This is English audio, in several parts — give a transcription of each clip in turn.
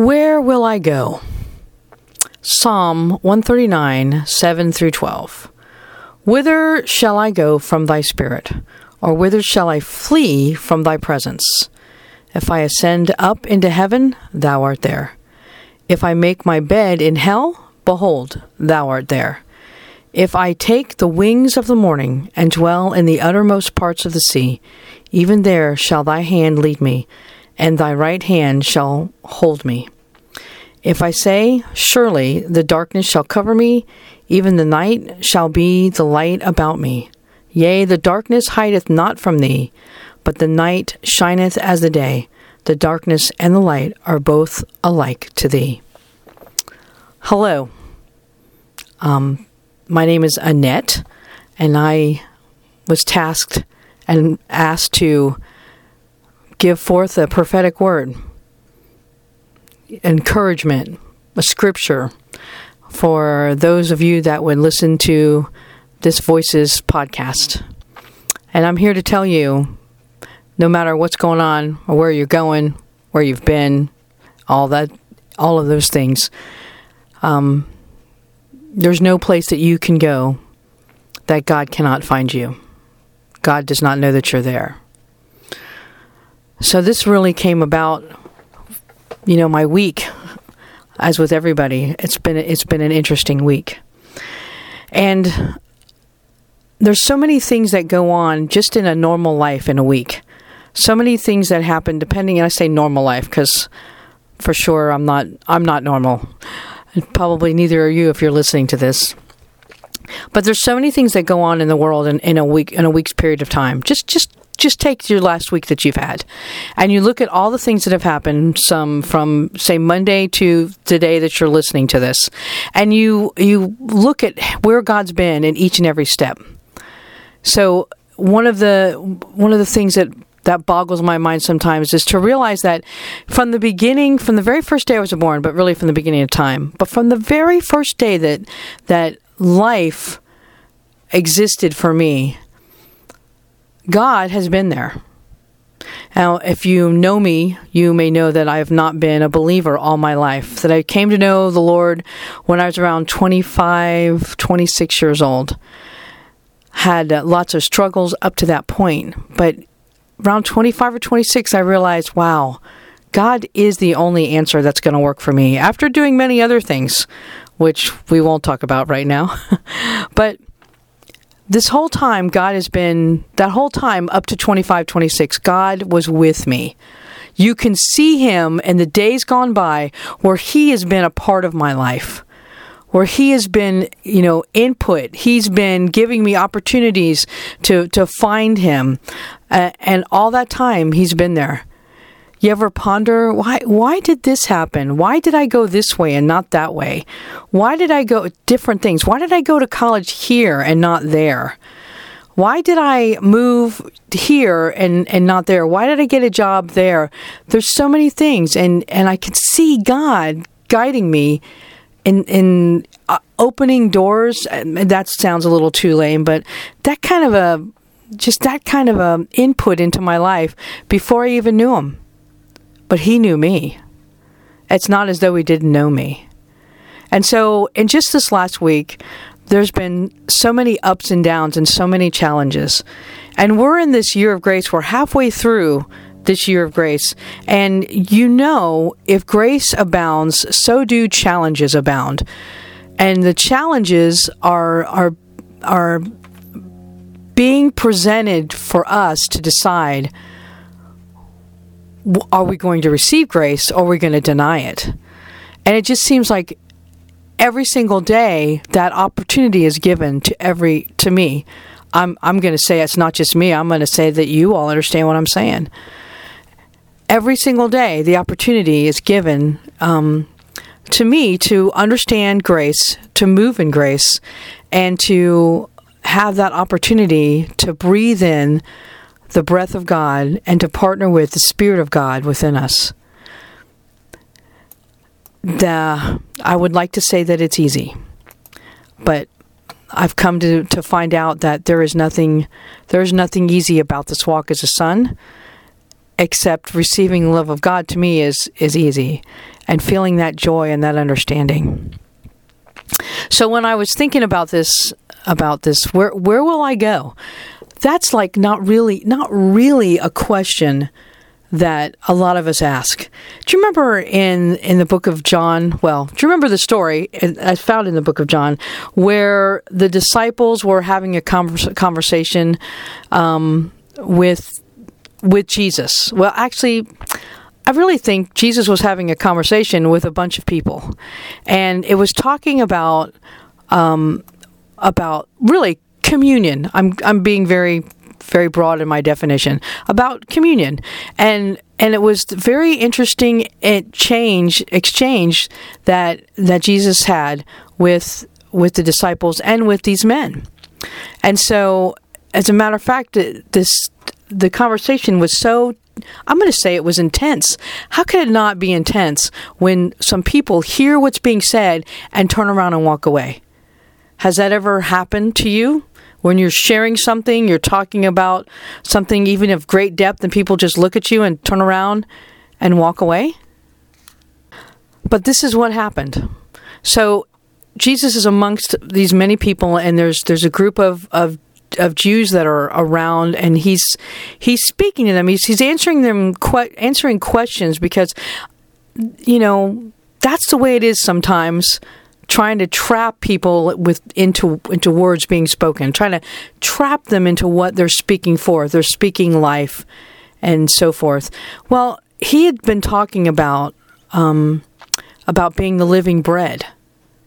Where will I go? Psalm 139, 7 through 12. Whither shall I go from thy spirit? Or whither shall I flee from thy presence? If I ascend up into heaven, thou art there. If I make my bed in hell, behold, thou art there. If I take the wings of the morning and dwell in the uttermost parts of the sea, even there shall thy hand lead me, and thy right hand shall hold me. If I say, Surely the darkness shall cover me, even the night shall be the light about me. Yea, the darkness hideth not from thee, but the night shineth as the day. The darkness and the light are both alike to thee. Hello. Um, my name is Annette, and I was tasked and asked to give forth a prophetic word, encouragement, a scripture for those of you that would listen to this Voices podcast. And I'm here to tell you no matter what's going on or where you're going, where you've been, all that, all of those things, um, there's no place that you can go that God cannot find you. God does not know that you're there. So this really came about, you know, my week, as with everybody. It's been it's been an interesting week, and there's so many things that go on just in a normal life in a week. So many things that happen depending. And I say normal life because, for sure, I'm not I'm not normal. Probably neither are you if you're listening to this. But there's so many things that go on in the world in, in a week in a week's period of time. Just just just take your last week that you've had. And you look at all the things that have happened some from say monday to today that you're listening to this and you you look at where god's been in each and every step. So one of the one of the things that that boggles my mind sometimes is to realize that from the beginning, from the very first day I was born, but really from the beginning of time, but from the very first day that that life existed for me, God has been there. Now, if you know me, you may know that I have not been a believer all my life. That I came to know the Lord when I was around 25, 26 years old. Had uh, lots of struggles up to that point, but around 25 or 26, I realized, wow, God is the only answer that's going to work for me after doing many other things, which we won't talk about right now. but this whole time, God has been, that whole time up to 25, 26, God was with me. You can see Him in the days gone by where He has been a part of my life where he has been, you know, input. He's been giving me opportunities to to find him, uh, and all that time he's been there. You ever ponder why why did this happen? Why did I go this way and not that way? Why did I go different things? Why did I go to college here and not there? Why did I move here and, and not there? Why did I get a job there? There's so many things and, and I can see God guiding me in in uh, opening doors. That sounds a little too lame, but that kind of a just that kind of a input into my life before I even knew him. But he knew me. It's not as though he didn't know me. And so, in just this last week, there's been so many ups and downs and so many challenges. And we're in this year of grace. We're halfway through this year of grace. And you know, if grace abounds, so do challenges abound. And the challenges are are are being presented for us to decide are we going to receive grace or are we going to deny it? And it just seems like every single day that opportunity is given to every to me. I'm I'm going to say it's not just me. I'm going to say that you all understand what I'm saying every single day the opportunity is given um, to me to understand grace, to move in grace, and to have that opportunity to breathe in the breath of God and to partner with the Spirit of God within us. The, I would like to say that it's easy, but I've come to, to find out that there is nothing there is nothing easy about this walk as a son except receiving the love of God to me is is easy and feeling that joy and that understanding. So when I was thinking about this about this where where will I go? That's like not really not really a question that a lot of us ask. Do you remember in in the book of John? Well, do you remember the story I found in the book of John where the disciples were having a converse, conversation um, with with Jesus? Well, actually. I really think Jesus was having a conversation with a bunch of people, and it was talking about um, about really communion. I'm I'm being very very broad in my definition about communion and and it was very interesting eh, change exchange that that Jesus had with with the disciples and with these men and so as a matter of fact this the conversation was so I'm going to say it was intense. How could it not be intense when some people hear what's being said and turn around and walk away? Has that ever happened to you? When you're sharing something, you're talking about something even of great depth, and people just look at you and turn around and walk away? But this is what happened. So Jesus is amongst these many people, and there's there's a group of, of of Jews that are around, and he's he's speaking to them. He's he's answering them que- answering questions because you know that's the way it is sometimes trying to trap people with into into words being spoken, trying to trap them into what they're speaking for. They're speaking life and so forth. Well, he had been talking about um, about being the living bread.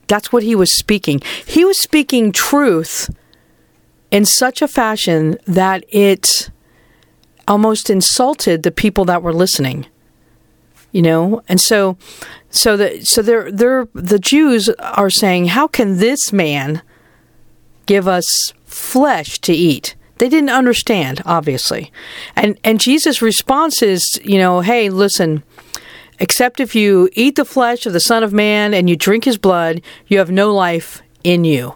That's what he was speaking. He was speaking truth in such a fashion that it almost insulted the people that were listening you know? And so so the so they're they're the Jews are saying how can this man give us flesh to eat? They didn't understand obviously. And and Jesus response is you know hey listen except if you eat the flesh of the son of man and you drink his blood you have no life in you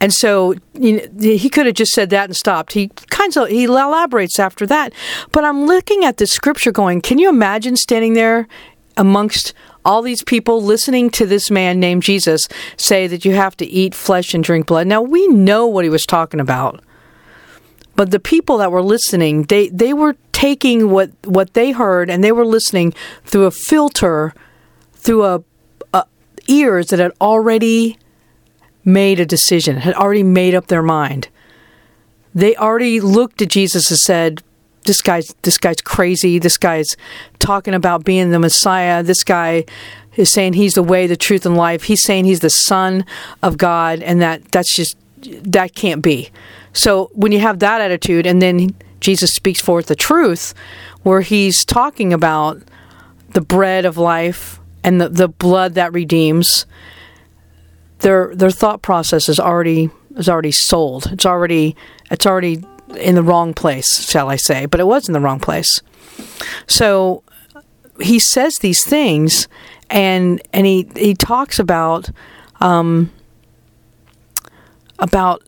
and so you know, he could have just said that and stopped. He kind of he elaborates after that. But I'm looking at the scripture going, can you imagine standing there amongst all these people listening to this man named Jesus say that you have to eat flesh and drink blood? Now we know what he was talking about. But the people that were listening, they, they were taking what, what they heard and they were listening through a filter, through a, a ears that had already made a decision, had already made up their mind. They already looked at Jesus and said, this guy's this guy's crazy. This guy's talking about being the Messiah. This guy is saying he's the way, the truth, and life. He's saying he's the Son of God, and that that's just that can't be. So when you have that attitude, and then Jesus speaks forth the truth, where he's talking about the bread of life and the, the blood that redeems, their their thought process is already is already sold. It's already it's already in the wrong place, shall I say? But it was in the wrong place. So he says these things, and and he he talks about um, about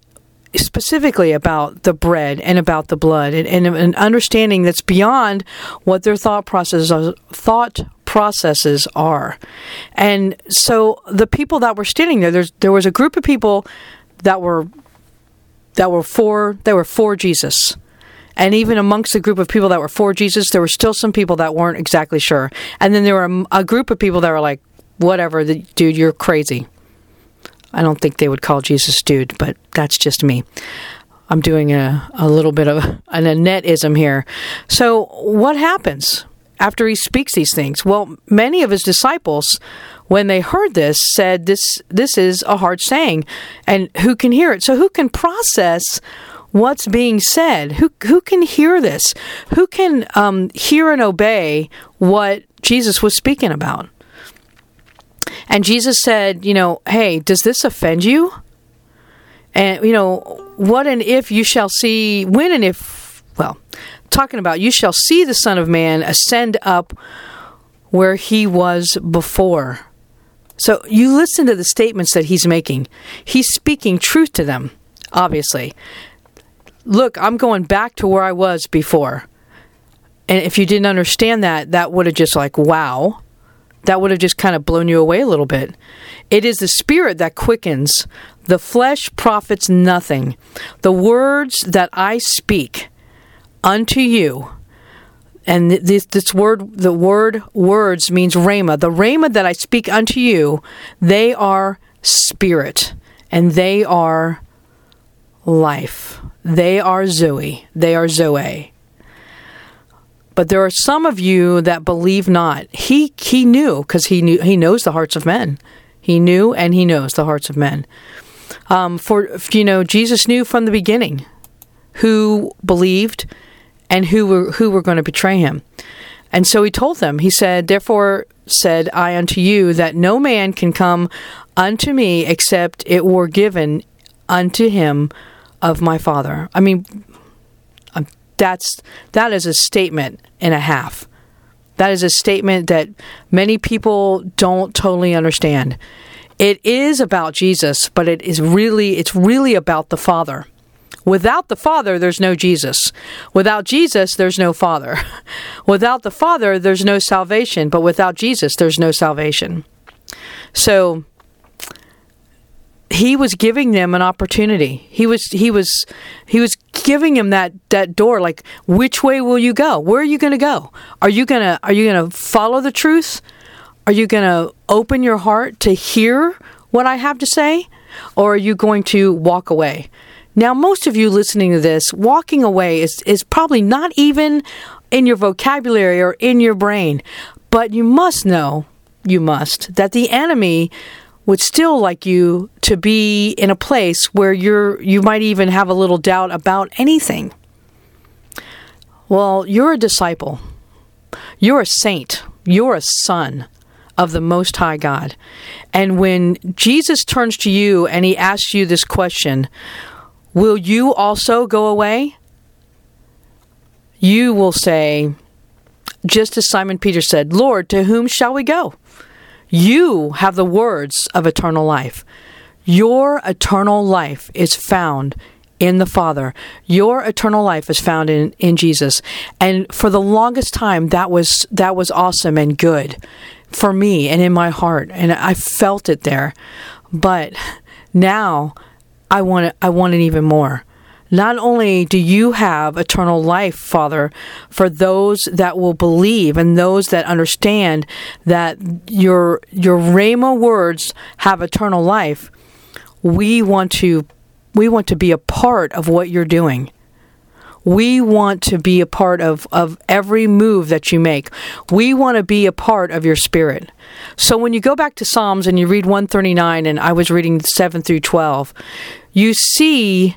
specifically about the bread and about the blood and, and an understanding that's beyond what their thought processes thought processes are. And so the people that were standing there, there was a group of people that were that were for that were for Jesus. And even amongst the group of people that were for Jesus, there were still some people that weren't exactly sure. And then there were a, a group of people that were like, "Whatever, the, dude, you're crazy." I don't think they would call Jesus dude, but that's just me. I'm doing a, a little bit of an Annetteism here. So, what happens? After he speaks these things? Well, many of his disciples, when they heard this, said, This, this is a hard saying, and who can hear it? So, who can process what's being said? Who, who can hear this? Who can um, hear and obey what Jesus was speaking about? And Jesus said, You know, hey, does this offend you? And, you know, what and if you shall see, when and if, well, talking about, you shall see the Son of Man ascend up where he was before. So you listen to the statements that he's making. He's speaking truth to them, obviously. Look, I'm going back to where I was before. And if you didn't understand that, that would have just like, wow, that would have just kind of blown you away a little bit. It is the spirit that quickens, the flesh profits nothing. The words that I speak unto you, and this, this word, the word words means rhema. The rhema that I speak unto you, they are spirit and they are life. They are Zoe. They are Zoe. But there are some of you that believe not. He he knew because he knew he knows the hearts of men. He knew and he knows the hearts of men. Um, for you know, Jesus knew from the beginning who believed and who were who were going to betray him. And so he told them, he said, Therefore said I unto you that no man can come unto me except it were given unto him of my Father. I mean, um, that's that is a statement and a half. That is a statement that many people don't totally understand. It is about Jesus, but it is really it's really about the Father. Without the Father, there's no Jesus. Without Jesus, there's no Father. Without the Father, there's no salvation. But without Jesus, there's no salvation. So he was giving them an opportunity. He was he was he was giving him that that door like which way will you go? Where are you going to go? Are you going to are you going to follow the truth? Are you going to open your heart to hear what I have to say or are you going to walk away? Now, most of you listening to this, walking away is, is probably not even in your vocabulary or in your brain, but you must know, you must, that the enemy would still like you to be in a place where you're you might even have a little doubt about anything. Well, you're a disciple. You're a saint. You're a son of the most high God. And when Jesus turns to you and he asks you this question, will you also go away? You will say, just as Simon Peter said, Lord, to whom shall we go? You have the words of eternal life. Your eternal life is found in the Father. Your eternal life is found in, in Jesus. And for the longest time that was that was awesome and good for me and in my heart. And I felt it there. But now I want it I want it even more. Not only do you have eternal life, Father, for those that will believe and those that understand that your your Rhema words have eternal life, we want to we want to be a part of what you're doing. We want to be a part of, of every move that you make. We want to be a part of your spirit. So when you go back to Psalms and you read 139, and I was reading 7 through 12, you see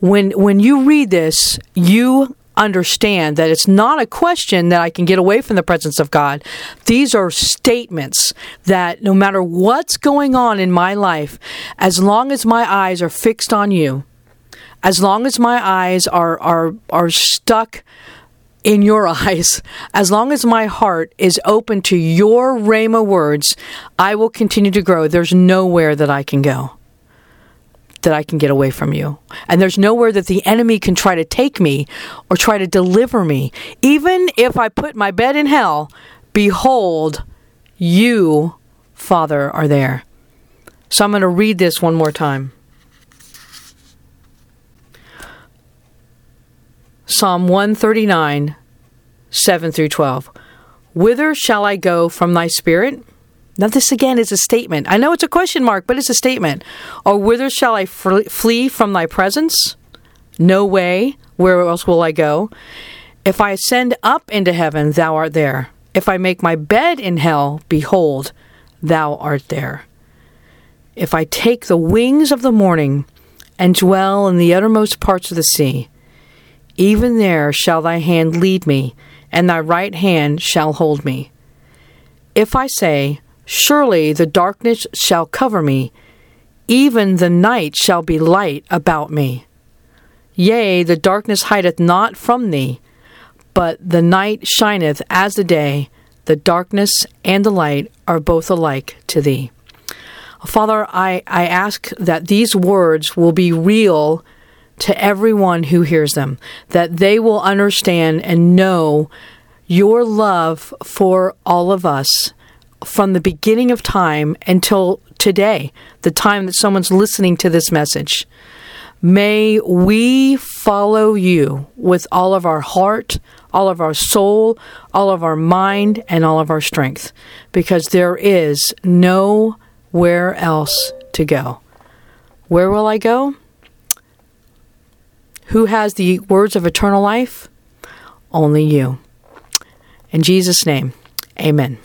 when when you read this, you understand that it's not a question that I can get away from the presence of God. These are statements that no matter what's going on in my life, as long as my eyes are fixed on you, as long as my eyes are are are stuck in your eyes, as long as my heart is open to your Rhema words, I will continue to grow. There's nowhere that I can go that I can get away from you. And there's nowhere that the enemy can try to take me or try to deliver me. Even if I put my bed in hell, behold, you, Father, are there. So I'm going to read this one more time. Psalm 139, 7 through 12. Whither shall I go from thy spirit? Now, this again is a statement. I know it's a question mark, but it's a statement. Or whither shall I flee from thy presence? No way. Where else will I go? If I ascend up into heaven, thou art there. If I make my bed in hell, behold, thou art there. If I take the wings of the morning and dwell in the uttermost parts of the sea, even there shall thy hand lead me, and thy right hand shall hold me. If I say, Surely the darkness shall cover me, even the night shall be light about me. Yea, the darkness hideth not from thee, but the night shineth as the day, the darkness and the light are both alike to thee. Father, I, I ask that these words will be real to everyone who hears them, that they will understand and know your love for all of us from the beginning of time until today, the time that someone's listening to this message. May we follow you with all of our heart, all of our soul, all of our mind, and all of our strength, because there is nowhere else to go. Where will I go? Who has the words of eternal life? Only you. In Jesus' name, amen.